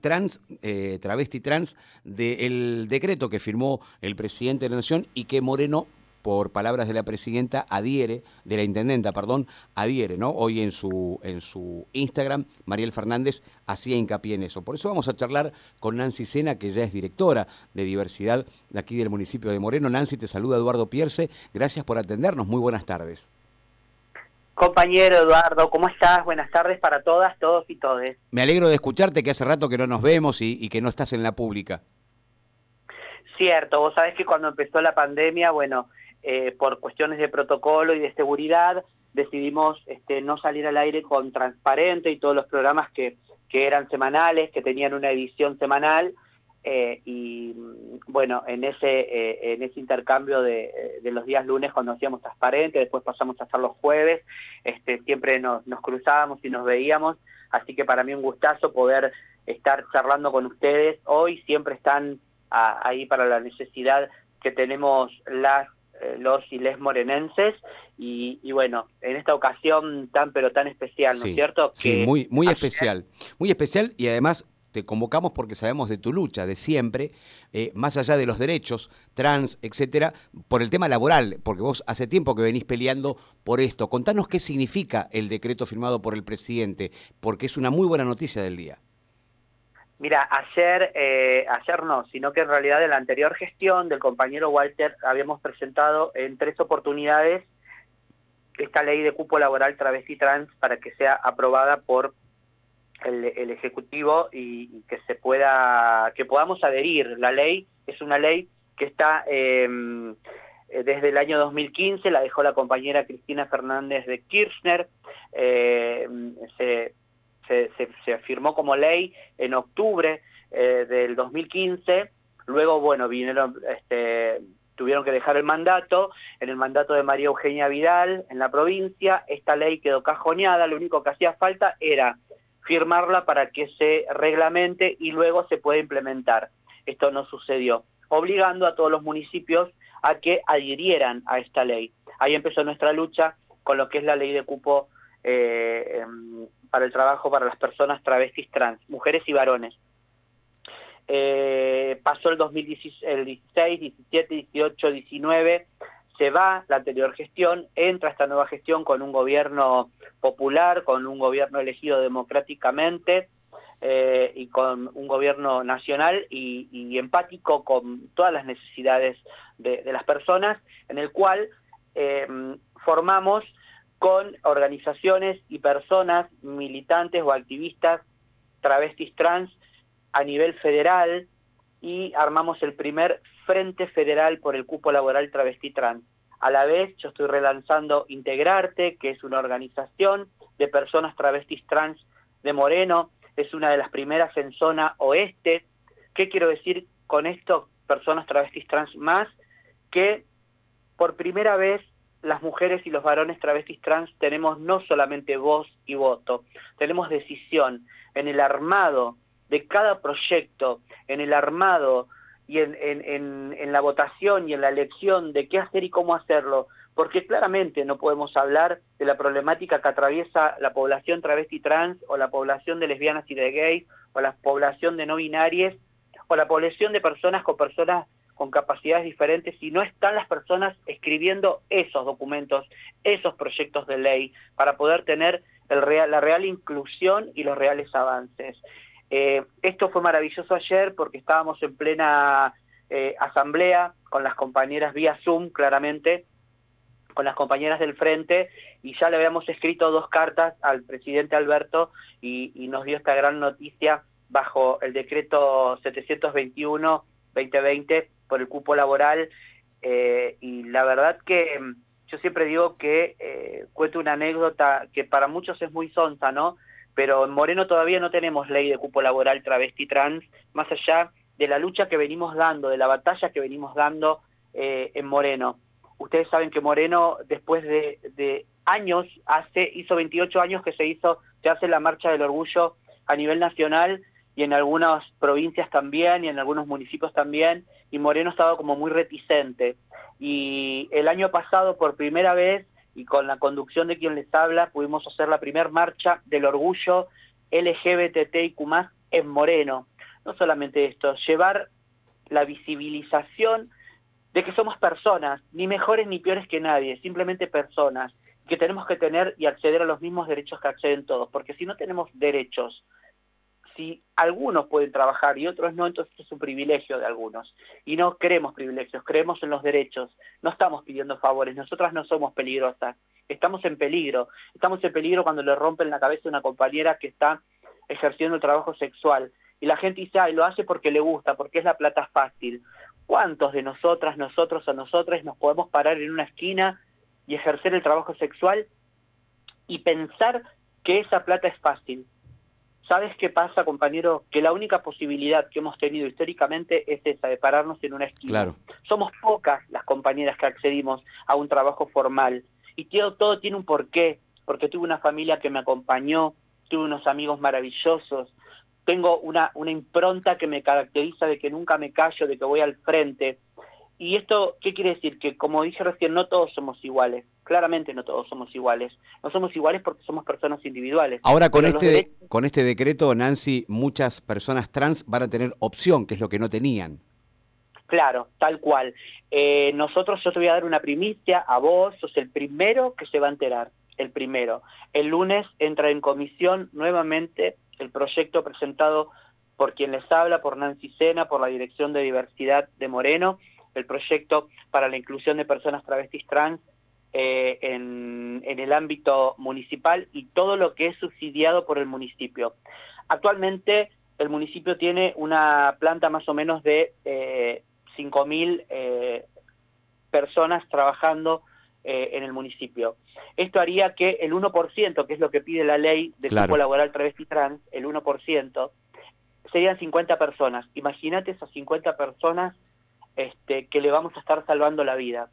trans, eh, travesti trans, del decreto que firmó el presidente de la Nación y que Moreno, por palabras de la presidenta, adhiere, de la intendenta, perdón, adhiere, ¿no? Hoy en su, en su Instagram, Mariel Fernández hacía hincapié en eso. Por eso vamos a charlar con Nancy Sena, que ya es directora de diversidad de aquí del municipio de Moreno. Nancy, te saluda Eduardo Pierce. Gracias por atendernos. Muy buenas tardes. Compañero Eduardo, ¿cómo estás? Buenas tardes para todas, todos y todes. Me alegro de escucharte, que hace rato que no nos vemos y, que no estás en la pública. Cierto, vos sabés que cuando empezó la pandemia, bueno, eh, por cuestiones de protocolo y de seguridad, decidimos este, no salir al aire con Transparente y todos los programas que, que eran semanales, que tenían una edición semanal, eh, y bueno, en ese, eh, en ese intercambio de, los días lunes cuando hacíamos transparente, después pasamos a hacer los jueves, este, siempre nos, cruzábamos y nos veíamos, así que para mí un gustazo poder estar charlando con ustedes. Hoy siempre están ahí para la necesidad que tenemos las eh, los y les morenenses y, bueno, en esta ocasión tan pero tan especial, ¿no es cierto? Sí, muy, muy especial, muy especial y además te convocamos porque sabemos de tu lucha de siempre, eh, más allá de los derechos trans, etcétera, por el tema laboral, porque vos hace tiempo que venís peleando por esto. Contanos qué significa el decreto firmado por el presidente, porque es una muy buena noticia del día. Mira, ayer, eh, ayer no, sino que en realidad en la anterior gestión del compañero Walter habíamos presentado en tres oportunidades esta ley de cupo laboral travesti trans para que sea aprobada por el, Ejecutivo y, que se pueda, que podamos adherir. La ley es una ley que está em, eh, desde el año 2015, la dejó la compañera Cristina Fernández de Kirchner, eh, se, se, firmó como ley en octubre eh, del 2015, luego, bueno, vinieron, este, tuvieron que dejar el mandato, en el mandato de María Eugenia Vidal en la provincia, esta ley quedó cajoneada, lo único que hacía falta era firmarla para que se reglamente y luego se pueda implementar. Esto no sucedió, obligando a todos los municipios a que adhirieran a esta ley. Ahí empezó nuestra lucha con lo que es la ley de cupo eh, em, para el trabajo para las personas travestis trans, mujeres y varones. Eh, pasó el 2016, el 16, 17, 18, 19, se va la anterior gestión, entra esta nueva gestión con un gobierno popular, con un gobierno elegido democráticamente eh, y con un gobierno nacional y, empático con todas las necesidades de, las personas, en el cual eh, formamos con organizaciones y personas militantes o activistas travestis trans a nivel federal, y armamos el primer Frente Federal por el Cupo Laboral Travesti Trans. A la vez, yo estoy relanzando Integrarte, que es una organización de personas travestis trans de Moreno, es una de las primeras en zona oeste. ¿Qué quiero decir con esto, personas travestis trans más? Que por primera vez las mujeres y los varones travestis trans tenemos no solamente voz y voto, tenemos decisión en el armado de cada proyecto, en el armado y en, la votación y en la elección de qué hacer y cómo hacerlo, porque claramente no podemos hablar de la problemática que atraviesa la población travesti trans o la población de lesbianas y de gays o la población de no binarias o la población de personas con personas con capacidades diferentes si no están las personas escribiendo esos documentos, esos proyectos de ley para poder tener la real inclusión y los reales avances. Eh, esto fue maravilloso ayer porque estábamos en plena eh, asamblea con las compañeras vía Zoom, claramente, con las compañeras del frente, y ya le habíamos escrito dos cartas al presidente Alberto y, nos dio esta gran noticia bajo el decreto 721-2020 por el cupo laboral, eh, y la verdad que mm, yo siempre digo que cuento una anécdota que para muchos es muy sonsa, ¿no? Pero en Moreno todavía no tenemos ley de cupo laboral travesti trans, más allá de la lucha que venimos dando, de la batalla que venimos dando eh, en Moreno. Ustedes saben que Moreno, después de, años, hace, hizo 28 años que se hizo, se hace la marcha del orgullo a nivel nacional y en algunas provincias también y en algunos municipios también, y Moreno estaba como muy reticente. Y el año pasado, por primera vez, y con la conducción de quien les habla pudimos hacer la primera marcha del orgullo LGBTIQ+, en Moreno. No solamente esto, llevar la visibilización de que somos personas, ni mejores ni peores que nadie, simplemente personas, que tenemos que tener y acceder a los mismos derechos que acceden todos, porque si no tenemos derechos, si algunos pueden trabajar y otros no, entonces es un privilegio de algunos. Y no queremos privilegios, creemos en los derechos, no estamos pidiendo favores, nosotras no somos peligrosas, estamos en peligro, estamos en peligro cuando le rompen la cabeza a una compañera que está ejerciendo el trabajo sexual. Y la gente dice, ay, lo hace porque le gusta, porque es la plata fácil. ¿Cuántos de nosotras, nosotros o nosotras nos podemos parar en una esquina y ejercer el trabajo sexual y pensar que esa plata es fácil? ¿Sabes qué pasa, compañero? Que la única posibilidad que hemos tenido históricamente es esa, de pararnos en una esquina. Somos pocas las compañeras que accedimos a un trabajo formal. Y todo, todo tiene un porqué, porque tuve una familia que me acompañó, tuve unos amigos maravillosos, tengo una, una impronta que me caracteriza de que nunca me callo, de que voy al frente, y esto, ¿qué quiere decir? Que como dije recién, no todos somos iguales. Claramente no todos somos iguales. No somos iguales porque somos personas individuales. Ahora con este, con este decreto, Nancy, muchas personas trans van a tener opción, que es lo que no tenían. Claro, tal cual. Eh, nosotros, yo te voy a dar una primicia a vos, sos el primero que se va a enterar, el primero. El lunes entra en comisión nuevamente el proyecto presentado por quien les habla, por Nancy Sena, por la Dirección de Diversidad de Moreno, el proyecto para la inclusión de personas travestis trans eh, en, el ámbito municipal y todo lo que es subsidiado por el municipio. Actualmente el municipio tiene una planta más o menos de eh, 5.000 eh, personas trabajando eh, en el municipio. Esto haría que el 1%, que es lo que pide la ley de claro. laboral travesti trans, el 1%, serían 50 personas. Imagínate esas 50 personas este, que le vamos a estar salvando la vida,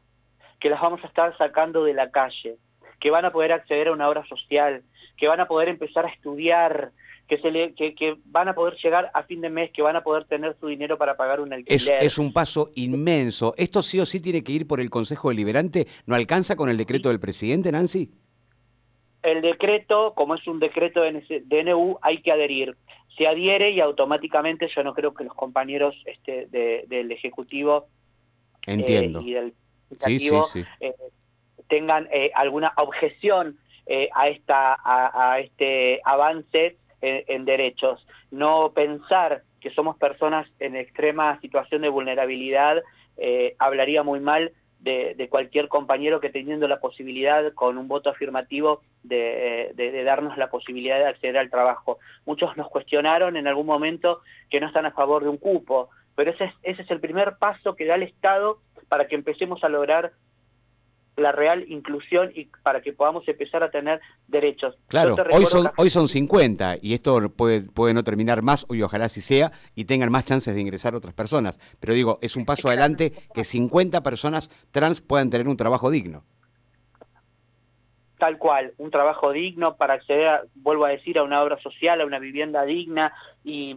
que las vamos a estar sacando de la calle, que van a poder acceder a una obra social, que van a poder empezar a estudiar, que, se le, que, van a poder llegar a fin de mes, que van a poder tener su dinero para pagar un alquiler. Es, un paso inmenso. ¿Esto sí o sí tiene que ir por el Consejo Deliberante? ¿No alcanza con el decreto del presidente, Nancy? El decreto, como es un decreto de DNU, hay que adherir se adhiere y automáticamente yo no creo que los compañeros este, del Ejecutivo eh, y del Legislativo eh, tengan eh, alguna objeción a, esta, a, este avance en derechos. No pensar que somos personas en extrema situación de vulnerabilidad hablaría muy mal de, cualquier compañero que teniendo la posibilidad con un voto afirmativo de, darnos la posibilidad de acceder al trabajo. Muchos nos cuestionaron en algún momento que no están a favor de un cupo, pero ese ese es el primer paso que da el Estado para que empecemos a lograr la real inclusión y para que podamos empezar a tener derechos. Claro, hoy son, hoy son 50 y esto puede, puede no terminar más, y ojalá así sea, y tengan más chances de ingresar otras personas. Pero digo, es un paso adelante que 50 personas trans puedan tener un trabajo digno. Tal cual, un trabajo digno para acceder, vuelvo a decir, a una obra social, a una vivienda digna y,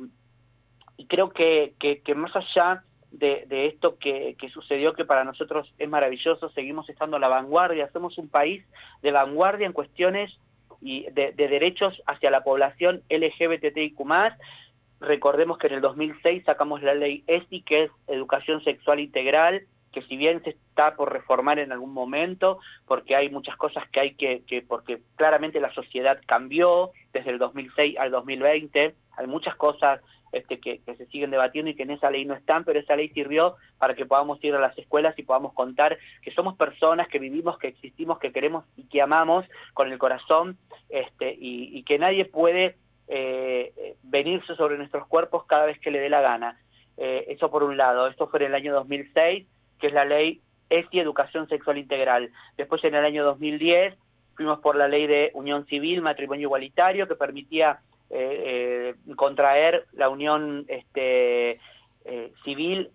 creo que, que más allá de, esto que, sucedió, que para nosotros es maravilloso, seguimos estando a la vanguardia, somos un país de vanguardia en cuestiones y de, derechos hacia la población LGBTIQ+, recordemos que en el 2006 sacamos la ley ESI, que es Educación Sexual Integral, que si bien se está por reformar en algún momento, porque hay muchas cosas que hay que, que, porque claramente la sociedad cambió desde el 2006 al 2020, hay muchas cosas este, que, se siguen debatiendo y que en esa ley no están, pero esa ley sirvió para que podamos ir a las escuelas y podamos contar que somos personas, que vivimos, que existimos, que queremos y que amamos con el corazón este, y, que nadie puede eh, venirse sobre nuestros cuerpos cada vez que le dé la gana. Eh, eso por un lado, esto fue en el año 2006, que es la ley ESI, Educación Sexual Integral. Después en el año 2010 fuimos por la ley de unión civil, matrimonio igualitario, que permitía eh, contraer la unión este, eh, civil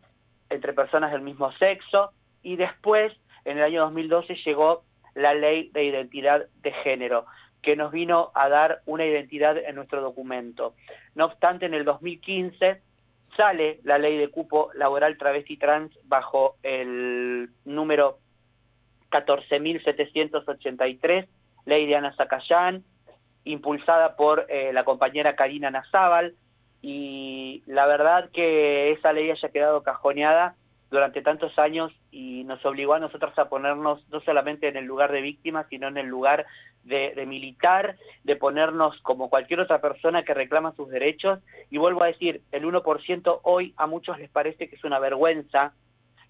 entre personas del mismo sexo y después, en el año 2012, llegó la ley de identidad de género, que nos vino a dar una identidad en nuestro documento. No obstante, en el 2015 sale la ley de cupo laboral travesti trans bajo el número 14.783, ley de Ana Zacayán, impulsada por eh, la compañera Karina Nazábal, y la verdad que esa ley haya quedado cajoneada durante tantos años y nos obligó a nosotros a ponernos no solamente en el lugar de víctima, sino en el lugar de, de, militar, de ponernos como cualquier otra persona que reclama sus derechos. Y vuelvo a decir, el 1% hoy a muchos les parece que es una vergüenza.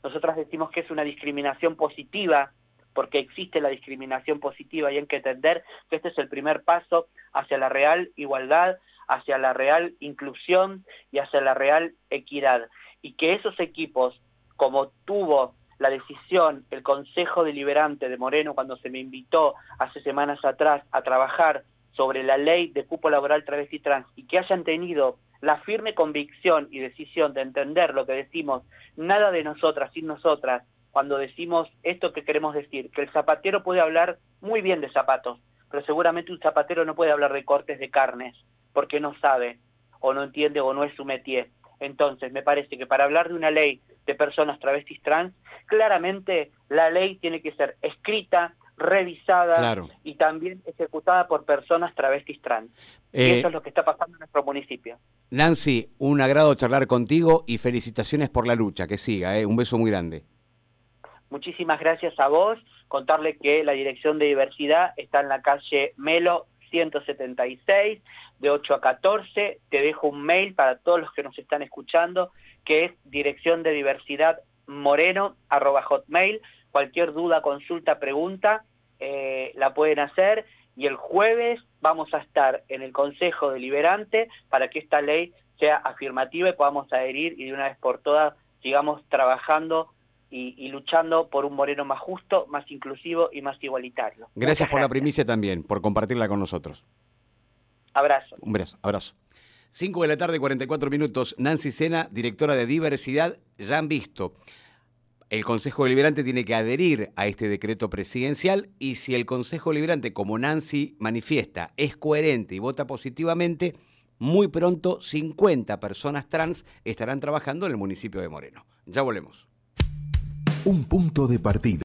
Nosotros decimos que es una discriminación positiva, porque existe la discriminación positiva y hay que entender que este es el primer paso hacia la real igualdad, hacia la real inclusión y hacia la real equidad. Y que esos equipos, como tuvo la decisión, el Consejo Deliberante de Moreno cuando se me invitó hace semanas atrás a trabajar sobre la ley de cupo laboral travesti trans y que hayan tenido la firme convicción y decisión de entender lo que decimos, nada de nosotras sin nosotras, cuando decimos esto que queremos decir, que el zapatero puede hablar muy bien de zapatos, pero seguramente un zapatero no puede hablar de cortes de carnes, porque no sabe, o no entiende, o no es su métier. Entonces, me parece que para hablar de una ley de personas travestis trans, claramente la ley tiene que ser escrita, revisada y también ejecutada por personas travestis trans. y eh, eso es lo que está pasando en nuestro municipio. Nancy, un agrado charlar contigo y felicitaciones por la lucha, que siga, ¿eh? un beso muy grande. Muchísimas gracias a vos, contarle que la Dirección de Diversidad está en la calle Melo 176, de 8 a 14. Te dejo un mail para todos los que nos están escuchando, que es dirección de diversidad moreno, hotmail. Cualquier duda, consulta, pregunta, eh, la pueden hacer. Y el jueves vamos a estar en el Consejo Deliberante para que esta ley sea afirmativa y podamos adherir y de una vez por todas sigamos trabajando y, luchando por un Moreno más justo, más inclusivo y más igualitario. Gracias por la primicia también, por compartirla con nosotros. Abrazo. Un beso, abrazo. 5 de la tarde, 44 minutos. Nancy Sena, directora de Diversidad, ya han visto. El Consejo Deliberante tiene que adherir a este decreto presidencial y si el Consejo Deliberante, como Nancy manifiesta, es coherente y vota positivamente, muy pronto 50 personas trans estarán trabajando en el municipio de Moreno. Ya volvemos. Un punto de partida.